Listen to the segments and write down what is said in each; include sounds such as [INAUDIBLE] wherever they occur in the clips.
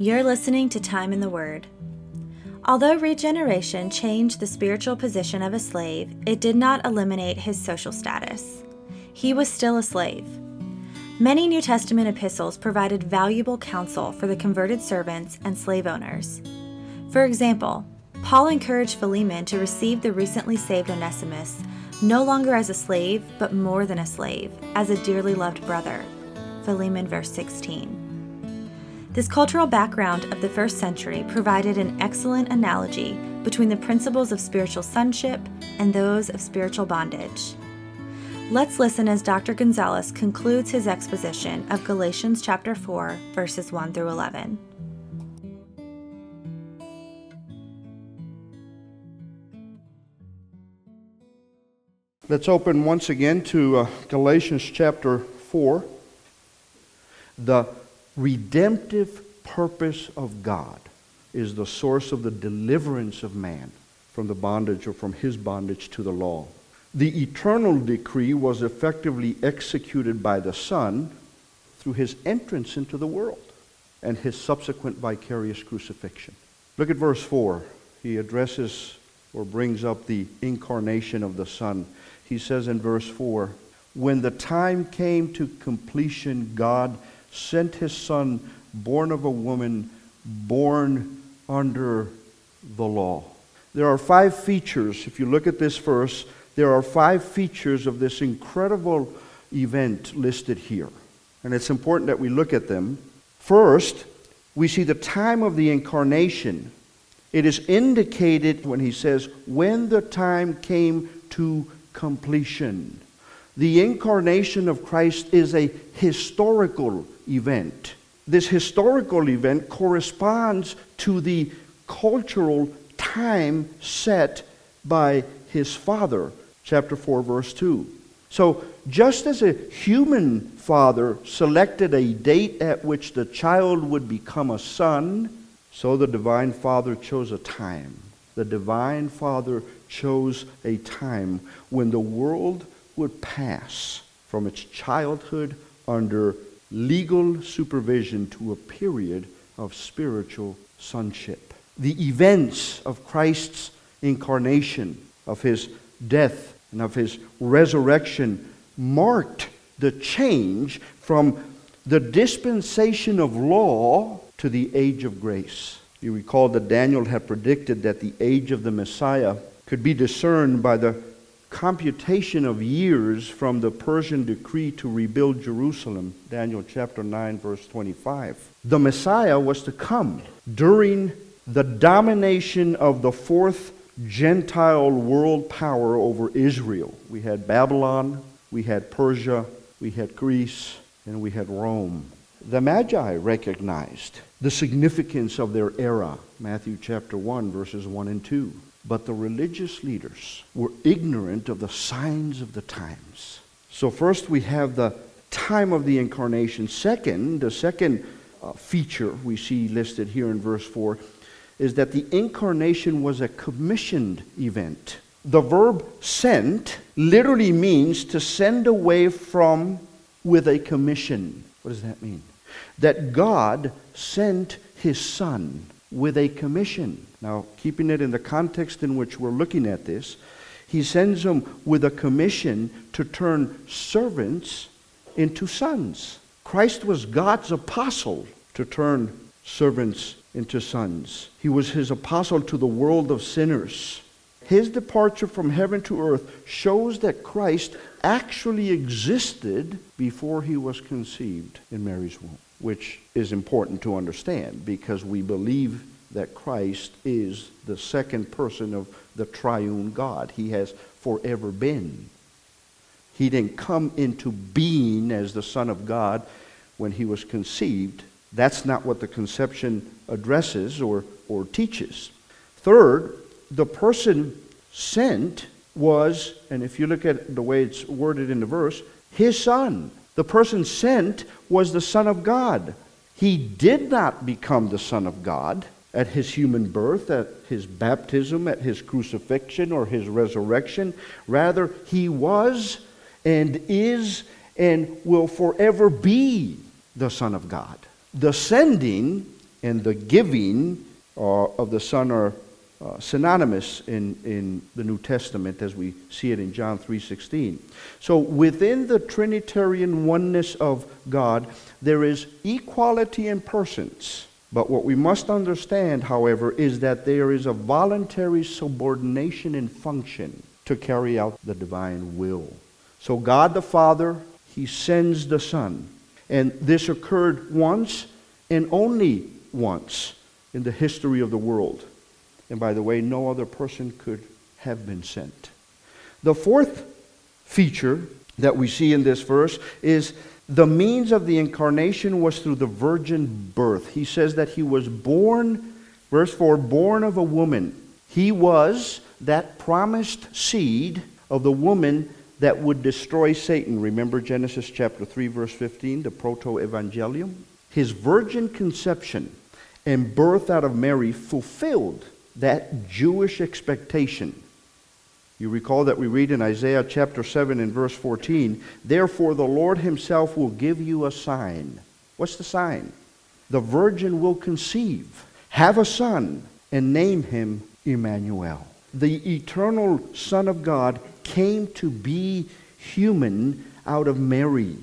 You're listening to Time in the Word. Although regeneration changed the spiritual position of a slave, it did not eliminate his social status. He was still a slave. Many New Testament epistles provided valuable counsel for the converted servants and slave owners. For example, Paul encouraged Philemon to receive the recently saved Onesimus no longer as a slave, but more than a slave, as a dearly loved brother. Philemon, verse 16. This cultural background of the first century provided an excellent analogy between the principles of spiritual sonship and those of spiritual bondage. Let's listen as Dr. Gonzalez concludes his exposition of Galatians chapter 4, verses 1 through 11. Let's open once again to uh, Galatians chapter 4. The redemptive purpose of God is the source of the deliverance of man from the bondage or from his bondage to the law. The eternal decree was effectively executed by the Son through his entrance into the world and his subsequent vicarious crucifixion. Look at verse 4. He addresses or brings up the incarnation of the Son. He says in verse 4 When the time came to completion, God sent his son, born of a woman, born under the law. There are five features, if you look at this verse, there are five features of this incredible event listed here. And it's important that we look at them. First, we see the time of the incarnation. It is indicated when he says, when the time came to completion. The incarnation of Christ is a historical event. This historical event corresponds to the cultural time set by his father. Chapter 4, verse 2. So, just as a human father selected a date at which the child would become a son, so the divine father chose a time. The divine father chose a time when the world would pass from its childhood under legal supervision to a period of spiritual sonship. The events of Christ's incarnation, of his death, and of his resurrection marked the change from the dispensation of law to the age of grace. You recall that Daniel had predicted that the age of the Messiah could be discerned by the computation of years from the Persian decree to rebuild Jerusalem, Daniel chapter 9, verse 25. The Messiah was to come during the domination of the fourth Gentile world power over Israel. We had Babylon, we had Persia, we had Greece, and we had Rome. The Magi recognized the significance of their era, Matthew chapter 1, verses 1 and 2. But the religious leaders were ignorant of the signs of the times. So, first we have the time of the incarnation. Second, the second uh, feature we see listed here in verse 4 is that the incarnation was a commissioned event. The verb sent literally means to send away from with a commission. What does that mean? That God sent his son with a commission. Now, keeping it in the context in which we're looking at this, he sends them with a commission to turn servants into sons. Christ was God's apostle to turn servants into sons. He was his apostle to the world of sinners. His departure from heaven to earth shows that Christ actually existed before he was conceived in Mary's womb, which is important to understand because we believe that Christ is the second person of the triune God. He has forever been. He didn't come into being as the Son of God when he was conceived. That's not what the conception addresses or, or teaches. Third, the person sent was, and if you look at the way it's worded in the verse, his son. The person sent was the Son of God. He did not become the Son of God at his human birth, at his baptism, at his crucifixion, or his resurrection. Rather, he was and is and will forever be the Son of God. The sending and the giving uh, of the Son are uh, synonymous in, in the New Testament as we see it in John 3:16. So within the trinitarian oneness of God there is equality in persons. But what we must understand, however, is that there is a voluntary subordination in function to carry out the divine will. So God the Father, he sends the Son. And this occurred once and only once in the history of the world. And by the way, no other person could have been sent. The fourth feature that we see in this verse is the means of the incarnation was through the virgin birth. He says that he was born, verse 4, born of a woman. He was that promised seed of the woman that would destroy Satan. Remember Genesis chapter 3, verse 15, the proto evangelium? His virgin conception and birth out of Mary fulfilled that Jewish expectation. You recall that we read in Isaiah chapter 7 and verse 14, Therefore the Lord himself will give you a sign. What's the sign? The virgin will conceive, have a son, and name him Emmanuel. The eternal Son of God came to be human out of Mary.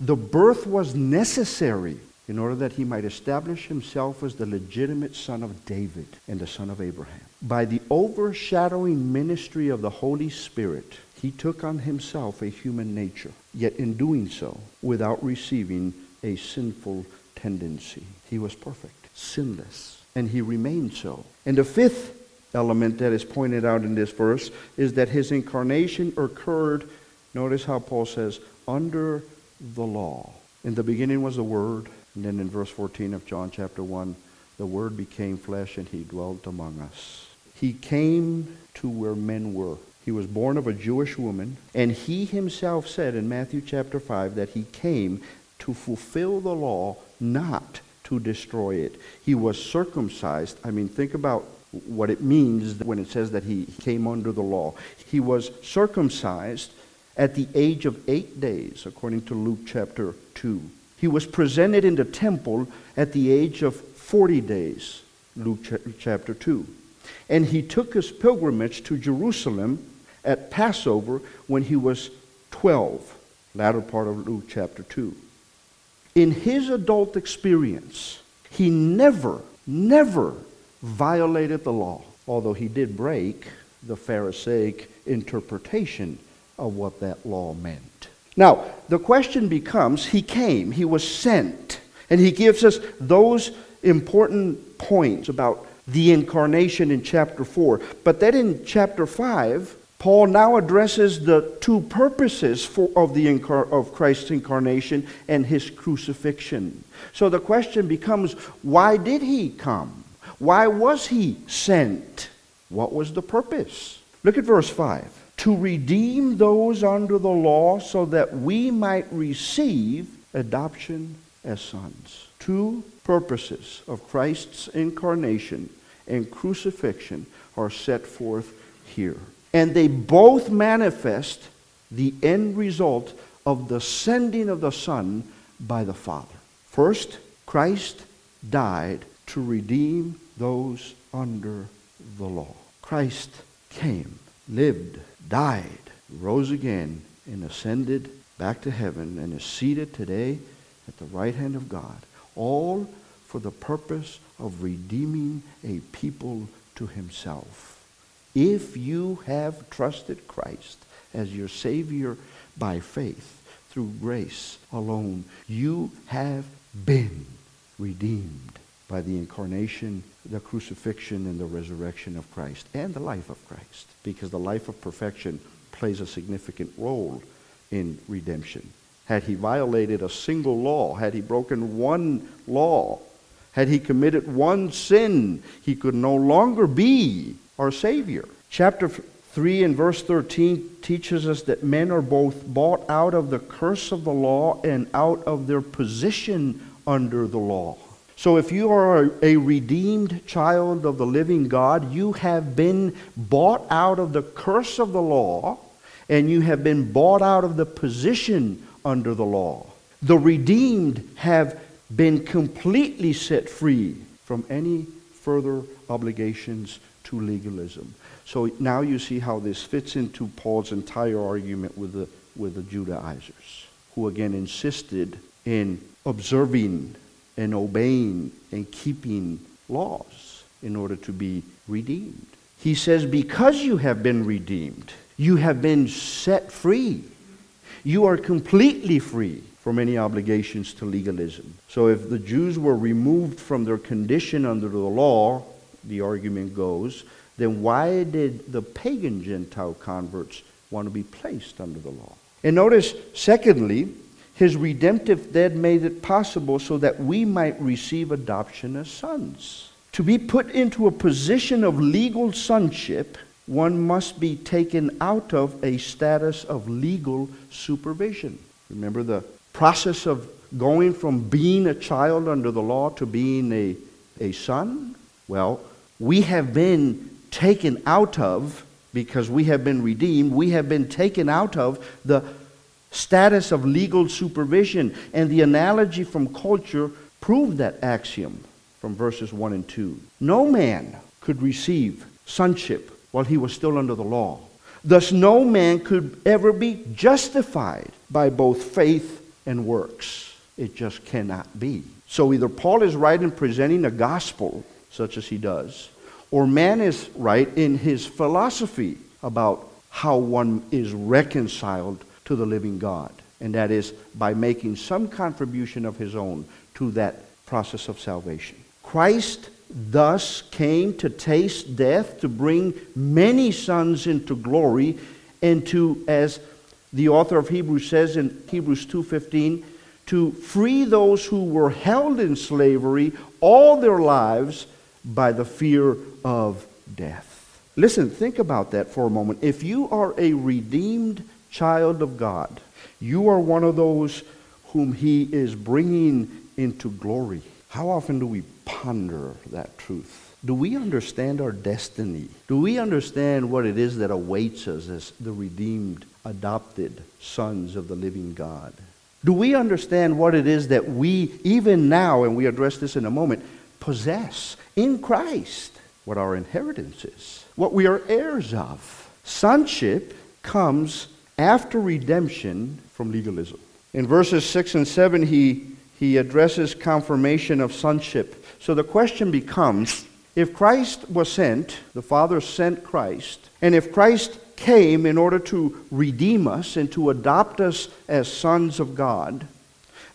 The birth was necessary in order that he might establish himself as the legitimate son of David and the son of Abraham. By the overshadowing ministry of the Holy Spirit, he took on himself a human nature, yet in doing so, without receiving a sinful tendency. He was perfect, sinless, and he remained so. And the fifth element that is pointed out in this verse is that his incarnation occurred, notice how Paul says, under the law. In the beginning was the Word, and then in verse 14 of John chapter 1, the Word became flesh and he dwelt among us. He came to where men were. He was born of a Jewish woman, and he himself said in Matthew chapter 5 that he came to fulfill the law, not to destroy it. He was circumcised. I mean, think about what it means when it says that he came under the law. He was circumcised at the age of eight days, according to Luke chapter 2. He was presented in the temple at the age of 40 days, Luke chapter 2. And he took his pilgrimage to Jerusalem at Passover when he was 12, latter part of Luke chapter 2. In his adult experience, he never, never violated the law, although he did break the Pharisaic interpretation of what that law meant. Now, the question becomes he came, he was sent, and he gives us those important points about the incarnation in chapter 4. But then in chapter 5, Paul now addresses the two purposes for, of, the incar- of Christ's incarnation and his crucifixion. So the question becomes why did he come? Why was he sent? What was the purpose? Look at verse 5. To redeem those under the law so that we might receive adoption as sons. Two purposes of Christ's incarnation and crucifixion are set forth here. And they both manifest the end result of the sending of the Son by the Father. First, Christ died to redeem those under the law. Christ came, lived, died, rose again, and ascended back to heaven and is seated today at the right hand of God, all for the purpose of redeeming a people to himself. If you have trusted Christ as your Savior by faith, through grace alone, you have been redeemed by the incarnation, the crucifixion, and the resurrection of Christ, and the life of Christ, because the life of perfection plays a significant role in redemption. Had he violated a single law, had he broken one law, had he committed one sin, he could no longer be our Savior. Chapter 3 and verse 13 teaches us that men are both bought out of the curse of the law and out of their position under the law. So if you are a redeemed child of the living God, you have been bought out of the curse of the law and you have been bought out of the position under the law. The redeemed have been completely set free from any further obligations to legalism. So now you see how this fits into Paul's entire argument with the, with the Judaizers, who again insisted in observing and obeying and keeping laws in order to be redeemed. He says, Because you have been redeemed, you have been set free. You are completely free from any obligations to legalism. So if the Jews were removed from their condition under the law, the argument goes, then why did the pagan Gentile converts want to be placed under the law? And notice, secondly, his redemptive death made it possible so that we might receive adoption as sons. To be put into a position of legal sonship, one must be taken out of a status of legal supervision. Remember the process of going from being a child under the law to being a, a son? Well, we have been taken out of, because we have been redeemed, we have been taken out of the status of legal supervision. And the analogy from culture proved that axiom from verses 1 and 2. No man could receive sonship while he was still under the law. Thus, no man could ever be justified by both faith and works. It just cannot be. So, either Paul is right in presenting a gospel, such as he does, or man is right in his philosophy about how one is reconciled to the living God. And that is by making some contribution of his own to that process of salvation. Christ thus came to taste death to bring many sons into glory and to as the author of Hebrews says in Hebrews 2:15 to free those who were held in slavery all their lives by the fear of death. Listen, think about that for a moment. If you are a redeemed child of God. You are one of those whom He is bringing into glory. How often do we ponder that truth? Do we understand our destiny? Do we understand what it is that awaits us as the redeemed, adopted sons of the living God? Do we understand what it is that we, even now, and we address this in a moment, possess in Christ? What our inheritance is, what we are heirs of. Sonship comes after redemption from legalism. In verses 6 and 7, he, he addresses confirmation of sonship. So the question becomes if Christ was sent, the Father sent Christ, and if Christ came in order to redeem us and to adopt us as sons of God,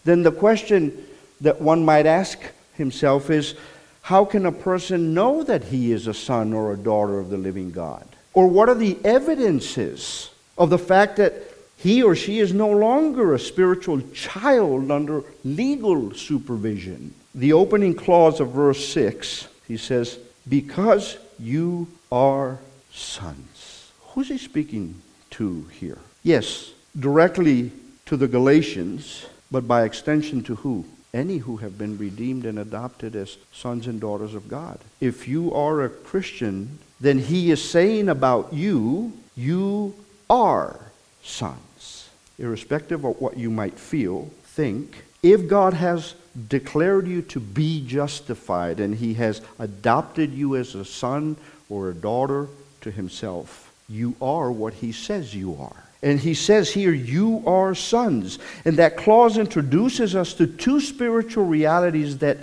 then the question that one might ask himself is how can a person know that he is a son or a daughter of the living God? Or what are the evidences of the fact that he or she is no longer a spiritual child under legal supervision. The opening clause of verse 6, he says, Because you are sons. Who's he speaking to here? Yes, directly to the Galatians, but by extension to who? Any who have been redeemed and adopted as sons and daughters of God. If you are a Christian, then he is saying about you, you are sons. Irrespective of what you might feel, think, if God has declared you to be justified and he has adopted you as a son or a daughter to himself, you are what he says you are. And he says here, You are sons. And that clause introduces us to two spiritual realities that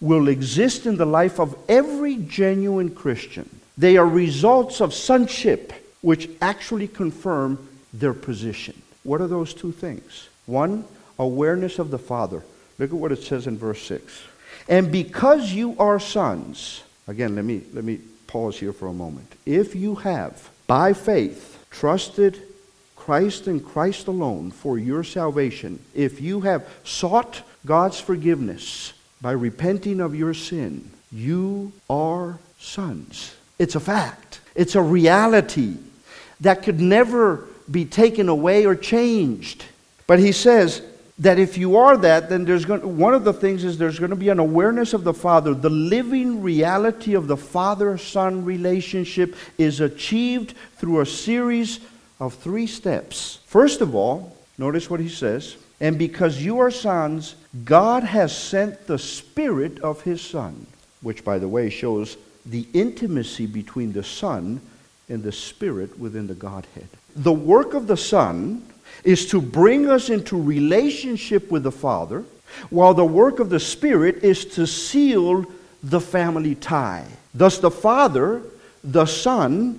will exist in the life of every genuine Christian. They are results of sonship, which actually confirm their position. What are those two things? One, awareness of the Father. Look at what it says in verse 6. And because you are sons, again, let me, let me pause here for a moment. If you have, by faith, trusted Christ and Christ alone for your salvation, if you have sought God's forgiveness by repenting of your sin, you are sons. It's a fact, it's a reality that could never be taken away or changed. But he says that if you are that, then there's going to, one of the things is there's going to be an awareness of the Father. The living reality of the Father Son relationship is achieved through a series of three steps. First of all, notice what he says. And because you are sons, God has sent the Spirit of His Son. which, by the way, shows the intimacy between the Son and the Spirit within the Godhead. The work of the Son is to bring us into relationship with the Father, while the work of the Spirit is to seal the family tie. Thus, the Father, the Son,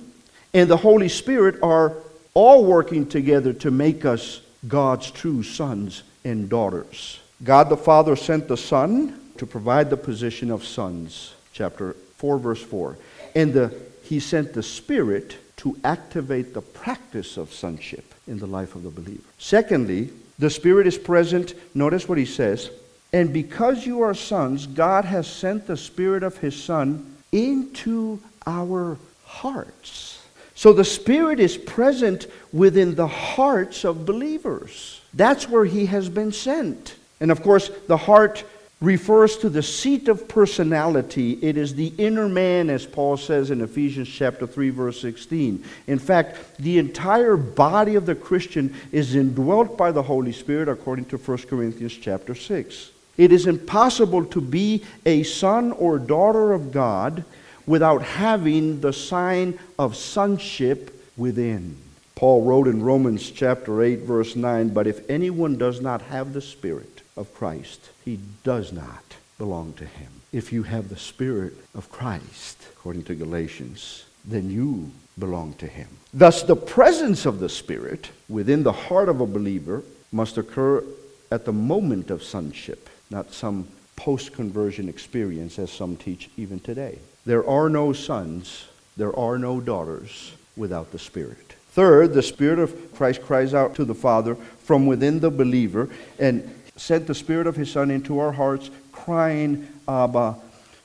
and the Holy Spirit are all working together to make us God's true sons and daughters. God the Father sent the Son to provide the position of sons, chapter 4, verse 4. And the, He sent the Spirit to activate the practice of sonship in the life of the believer. Secondly, the Spirit is present. Notice what He says. And because you are sons, God has sent the Spirit of His Son into our hearts. So the Spirit is present within the hearts of believers. That's where He has been sent. And of course, the heart refers to the seat of personality. It is the inner man, as Paul says in Ephesians chapter 3, verse 16. In fact, the entire body of the Christian is indwelt by the Holy Spirit, according to 1 Corinthians chapter 6. It is impossible to be a son or daughter of God without having the sign of sonship within. Paul wrote in Romans chapter 8, verse 9, But if anyone does not have the Spirit of Christ, he does not belong to him. If you have the Spirit of Christ, according to Galatians, then you belong to him. Thus, the presence of the Spirit within the heart of a believer must occur at the moment of sonship, not some post conversion experience, as some teach even today. There are no sons, there are no daughters without the Spirit. Third, the Spirit of Christ cries out to the Father from within the believer and sent the Spirit of His Son into our hearts, crying, Abba,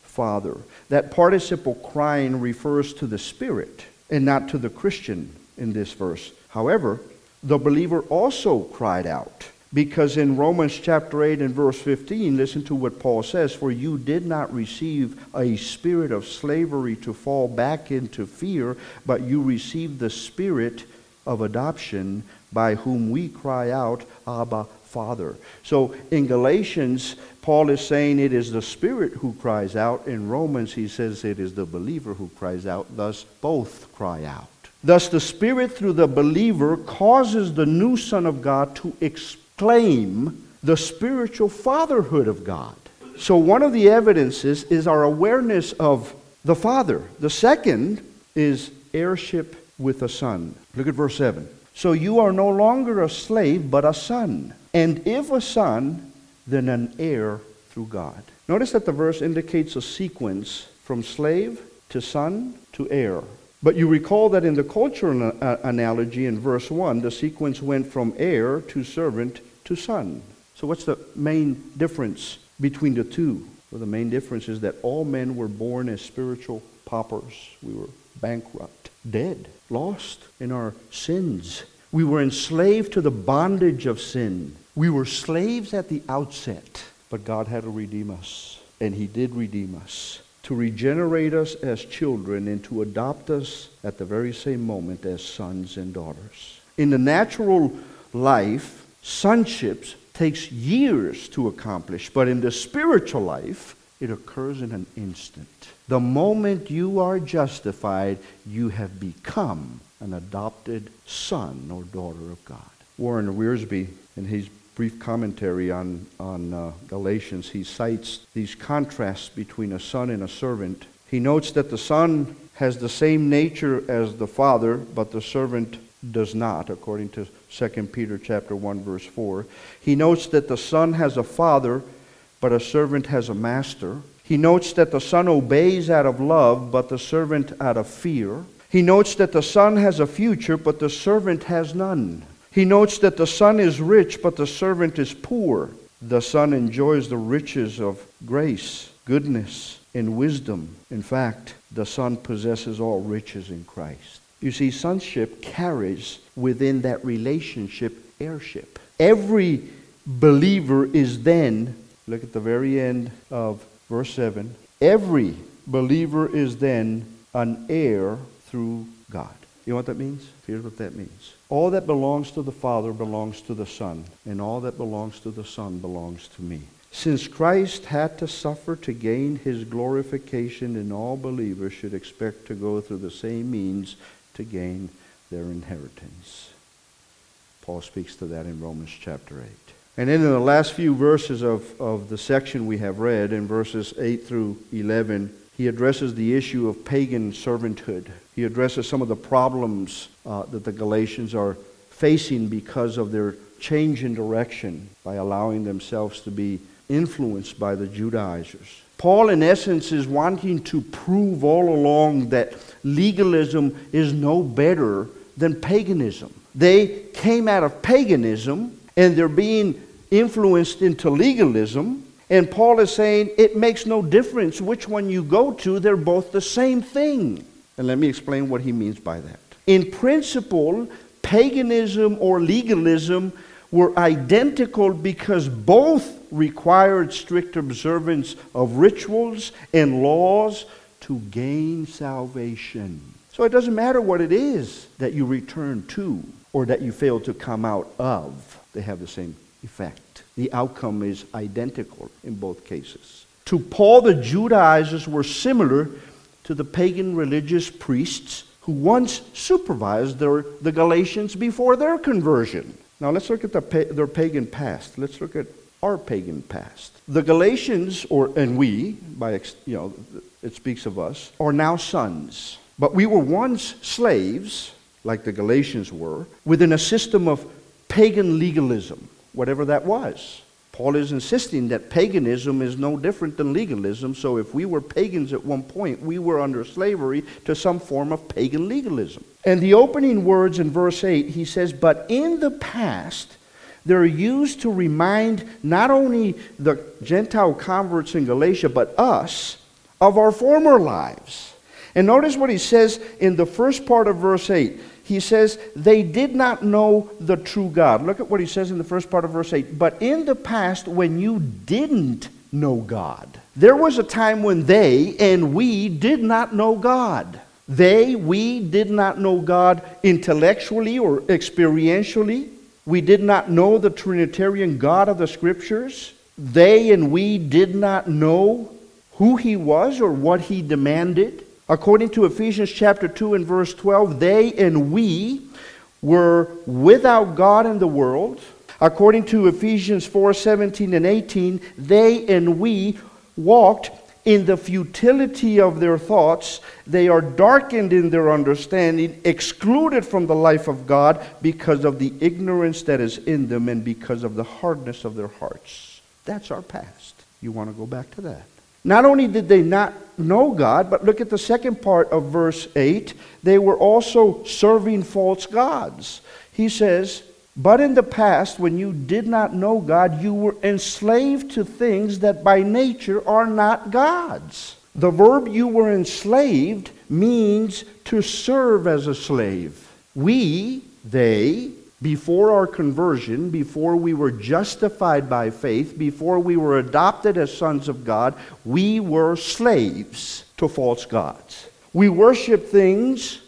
Father. That participle crying refers to the Spirit and not to the Christian in this verse. However, the believer also cried out. Because in Romans chapter 8 and verse 15, listen to what Paul says For you did not receive a spirit of slavery to fall back into fear, but you received the spirit of adoption by whom we cry out, Abba, Father. So in Galatians, Paul is saying it is the Spirit who cries out. In Romans, he says it is the believer who cries out. Thus, both cry out. Thus, the Spirit through the believer causes the new Son of God to exclaim the spiritual fatherhood of God. So, one of the evidences is our awareness of the Father. The second is heirship with a son. Look at verse 7. So you are no longer a slave, but a son. And if a son, then an heir through God. Notice that the verse indicates a sequence from slave to son to heir. But you recall that in the cultural uh, analogy in verse 1, the sequence went from heir to servant to son. So, what's the main difference between the two? Well, the main difference is that all men were born as spiritual paupers. We were bankrupt, dead, lost in our sins. We were enslaved to the bondage of sin. We were slaves at the outset, but God had to redeem us, and He did redeem us to regenerate us as children and to adopt us at the very same moment as sons and daughters. In the natural life, sonship takes years to accomplish, but in the spiritual life, it occurs in an instant. The moment you are justified, you have become an adopted son or daughter of God. Warren Wiersbe, in his brief commentary on, on uh, Galatians, he cites these contrasts between a son and a servant. He notes that the son has the same nature as the father, but the servant does not, according to 2 Peter chapter 1 verse 4. He notes that the son has a father, but a servant has a master. He notes that the son obeys out of love, but the servant out of fear. He notes that the son has a future, but the servant has none. He notes that the son is rich, but the servant is poor. The son enjoys the riches of grace, goodness, and wisdom. In fact, the son possesses all riches in Christ. You see, sonship carries within that relationship heirship. Every believer is then, look at the very end of verse 7, every believer is then an heir through God. You know what that means? Here's what that means. All that belongs to the Father belongs to the Son, and all that belongs to the Son belongs to me. Since Christ had to suffer to gain his glorification, and all believers should expect to go through the same means to gain their inheritance. Paul speaks to that in Romans chapter 8. And then in the last few verses of, of the section we have read, in verses 8 through 11, he addresses the issue of pagan servanthood. He addresses some of the problems uh, that the Galatians are facing because of their change in direction by allowing themselves to be influenced by the Judaizers. Paul, in essence, is wanting to prove all along that legalism is no better than paganism. They came out of paganism and they're being influenced into legalism. And Paul is saying it makes no difference which one you go to, they're both the same thing. And let me explain what he means by that. In principle, paganism or legalism were identical because both required strict observance of rituals and laws to gain salvation. So it doesn't matter what it is that you return to or that you fail to come out of, they have the same effect. The outcome is identical in both cases. To Paul, the Judaizers were similar to the pagan religious priests who once supervised their, the Galatians before their conversion. Now let's look at the, their pagan past. Let's look at our pagan past. The Galatians, or and we, by you know, it speaks of us, are now sons. But we were once slaves, like the Galatians were, within a system of pagan legalism, whatever that was. Paul is insisting that paganism is no different than legalism, so if we were pagans at one point, we were under slavery to some form of pagan legalism. And the opening words in verse 8, he says, But in the past, they're used to remind not only the Gentile converts in Galatia, but us of our former lives. And notice what he says in the first part of verse 8 he says, they did not know the true God. Look at what he says in the first part of verse 8. But in the past, when you didn't know God, there was a time when they and we did not know God. They, we did not know God intellectually or experientially. We did not know the Trinitarian God of the Scriptures. They and we did not know who He was or what He demanded. According to Ephesians chapter 2 and verse 12, they and we were without God in the world. According to Ephesians 4 17 and 18, they and we walked in the futility of their thoughts. They are darkened in their understanding, excluded from the life of God because of the ignorance that is in them and because of the hardness of their hearts. That's our past. You want to go back to that. Not only did they not know God, but look at the second part of verse 8. They were also serving false gods. He says, But in the past, when you did not know God, you were enslaved to things that by nature are not God's. The verb you were enslaved means to serve as a slave. We, they, before our conversion, before we were justified by faith, before we were adopted as sons of God, we were slaves to false gods. We worshiped things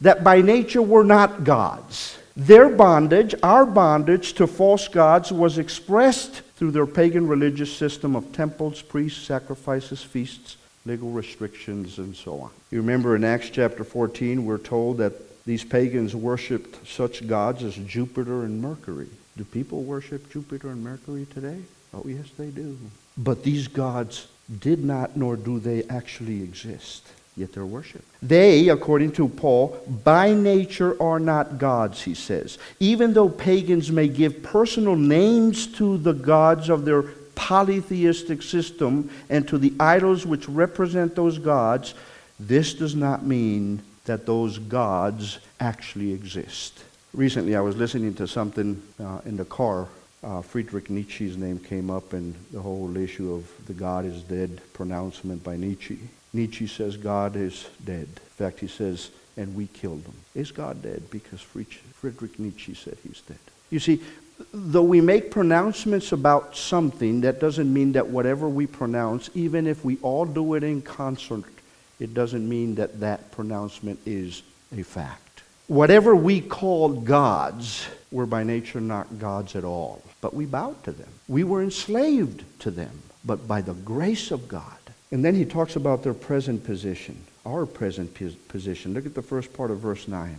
that by nature were not gods. Their bondage, our bondage to false gods, was expressed through their pagan religious system of temples, priests, sacrifices, feasts, legal restrictions, and so on. You remember in Acts chapter 14, we're told that these pagans worshipped such gods as Jupiter and Mercury. Do people worship Jupiter and Mercury today? Oh, yes, they do. But these gods did not, nor do they actually exist, yet they're worshipped. They, according to Paul, by nature are not gods, he says. Even though pagans may give personal names to the gods of their polytheistic system and to the idols which represent those gods, this does not mean that those gods actually exist. Recently, I was listening to something uh, in the car. Uh, Friedrich Nietzsche's name came up, and the whole issue of the God is dead pronouncement by Nietzsche. Nietzsche says God is dead. In fact, he says, and we killed him. Is God dead? Because Friedrich Nietzsche said he's dead. You see, though we make pronouncements about something, that doesn't mean that whatever we pronounce, even if we all do it in concert, it doesn't mean that that pronouncement is a fact. Whatever we call gods were by nature not gods at all. but we bowed to them. We were enslaved to them, but by the grace of God. And then he talks about their present position, our present position. Look at the first part of verse 9.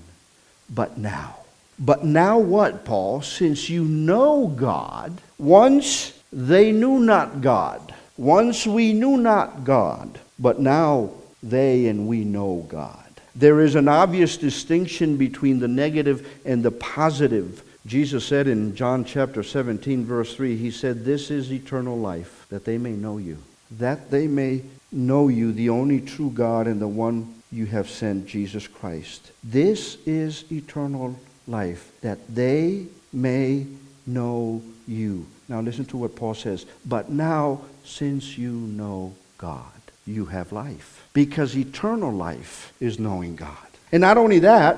But now. But now what, Paul? Since you know God, once they knew not God. Once we knew not God, but now they and we know God. There is an obvious distinction between the negative and the positive. Jesus said in John chapter 17, verse 3, He said, This is eternal life, that they may know you. That they may know you, the only true God and the one you have sent, Jesus Christ. This is eternal life, that they may know you. Now listen to what Paul says. But now, since you know God, you have life. Because eternal life is knowing God. And not only that,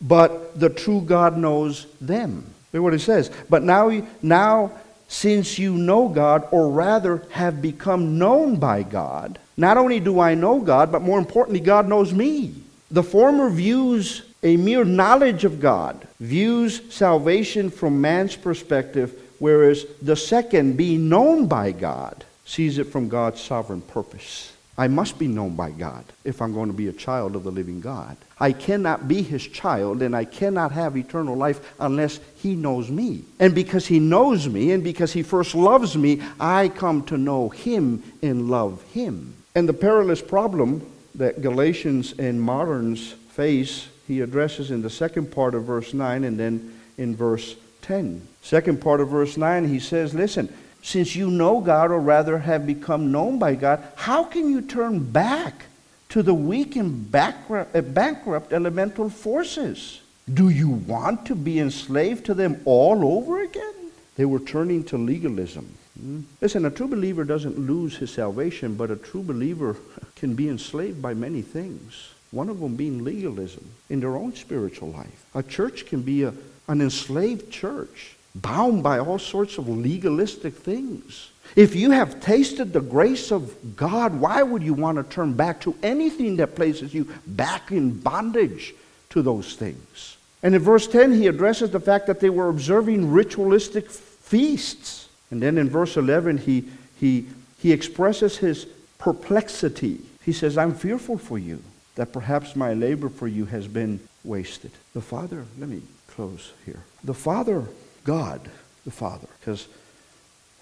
but the true God knows them. Look what it says. But now, now, since you know God, or rather have become known by God, not only do I know God, but more importantly, God knows me. The former views a mere knowledge of God, views salvation from man's perspective, whereas the second, being known by God, sees it from God's sovereign purpose. I must be known by God if I'm going to be a child of the living God. I cannot be his child and I cannot have eternal life unless he knows me. And because he knows me and because he first loves me, I come to know him and love him. And the perilous problem that Galatians and moderns face, he addresses in the second part of verse 9 and then in verse 10. Second part of verse 9, he says, Listen, since you know God, or rather have become known by God, how can you turn back to the weak and bankrupt, uh, bankrupt elemental forces? Do you want to be enslaved to them all over again? They were turning to legalism. Hmm? Listen, a true believer doesn't lose his salvation, but a true believer [LAUGHS] can be enslaved by many things. One of them being legalism in their own spiritual life. A church can be a, an enslaved church bound by all sorts of legalistic things. If you have tasted the grace of God, why would you want to turn back to anything that places you back in bondage to those things? And in verse 10, he addresses the fact that they were observing ritualistic feasts. And then in verse 11, he, he, he expresses his perplexity. He says, I'm fearful for you that perhaps my labor for you has been wasted. The Father, let me close here. The Father God the Father. Because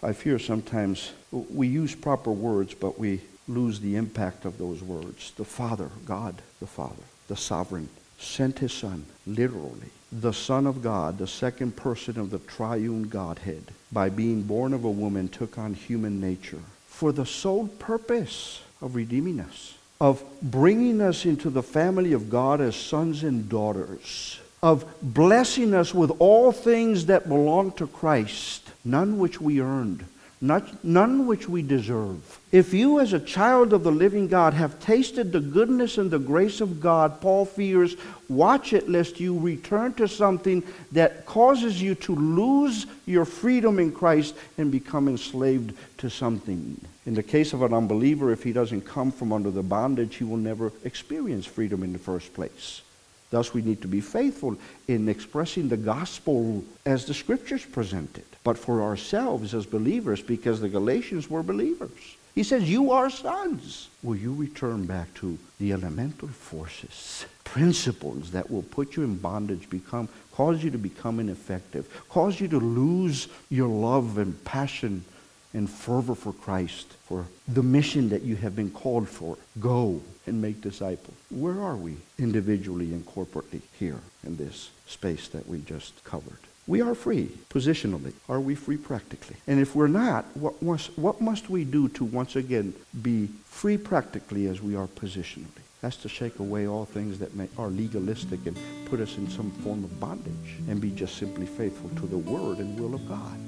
I fear sometimes we use proper words, but we lose the impact of those words. The Father, God the Father, the sovereign, sent his Son, literally, the Son of God, the second person of the triune Godhead, by being born of a woman, took on human nature for the sole purpose of redeeming us, of bringing us into the family of God as sons and daughters of blessing us with all things that belong to Christ, none which we earned, not, none which we deserve. If you, as a child of the living God, have tasted the goodness and the grace of God, Paul fears, watch it lest you return to something that causes you to lose your freedom in Christ and become enslaved to something. In the case of an unbeliever, if he doesn't come from under the bondage, he will never experience freedom in the first place. Thus, we need to be faithful in expressing the gospel as the scriptures present it, but for ourselves as believers, because the Galatians were believers. He says, You are sons. Will you return back to the elemental forces, principles that will put you in bondage, become, cause you to become ineffective, cause you to lose your love and passion and fervor for Christ, for the mission that you have been called for. Go and make disciples. Where are we individually and corporately here in this space that we just covered? We are free positionally. Are we free practically? And if we're not, what must, what must we do to once again be free practically as we are positionally? That's to shake away all things that may, are legalistic and put us in some form of bondage and be just simply faithful to the word and will of God.